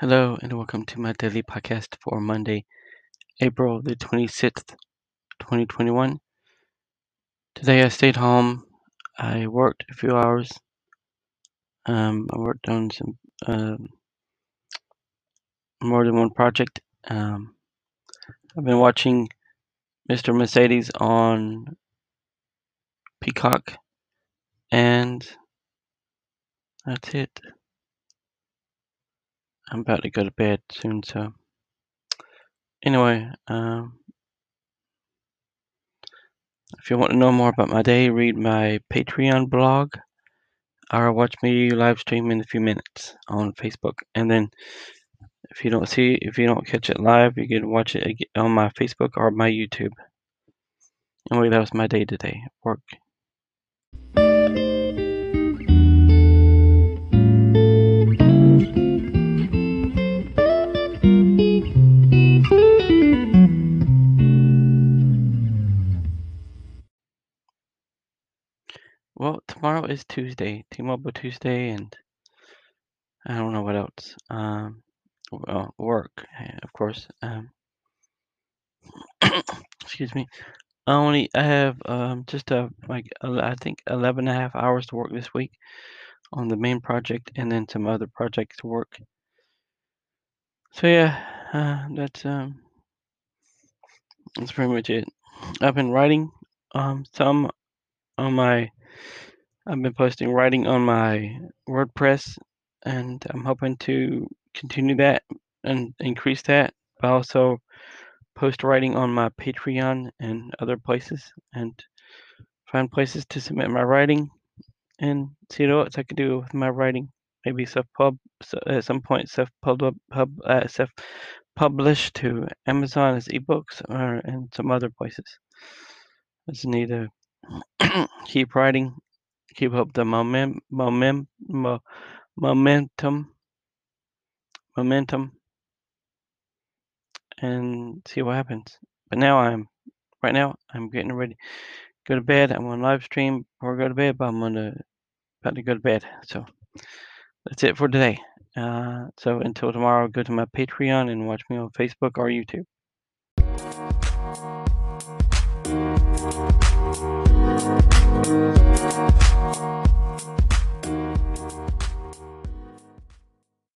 Hello and welcome to my daily podcast for Monday, April the 26th, 2021. Today I stayed home. I worked a few hours. Um, I worked on some uh, more than one project. Um, I've been watching Mr. Mercedes on Peacock, and that's it. I'm about to go to bed soon, so anyway, um, if you want to know more about my day, read my Patreon blog or watch me live stream in a few minutes on Facebook. And then if you don't see, if you don't catch it live, you can watch it on my Facebook or my YouTube. Anyway, that was my day today. Work. Tomorrow is Tuesday, T-Mobile Tuesday, and I don't know what else. Um, well, work, eh, of course. Um, excuse me. I only I have um just uh like I think 11 and a half hours to work this week on the main project, and then some other projects to work. So yeah, uh, that's um that's pretty much it. I've been writing um some on my I've been posting writing on my WordPress, and I'm hoping to continue that and increase that. But also post writing on my Patreon and other places, and find places to submit my writing, and see what else I could do with my writing. Maybe self pub at some point self pub pub uh, self published to Amazon as ebooks or in some other places. I just need to keep writing keep up the moment, moment, mo, momentum, momentum, and see what happens. But now I'm, right now I'm getting ready go to bed. I'm on live stream or go to bed, but I'm gonna about to go to bed. So that's it for today. Uh, so until tomorrow, go to my Patreon and watch me on Facebook or YouTube.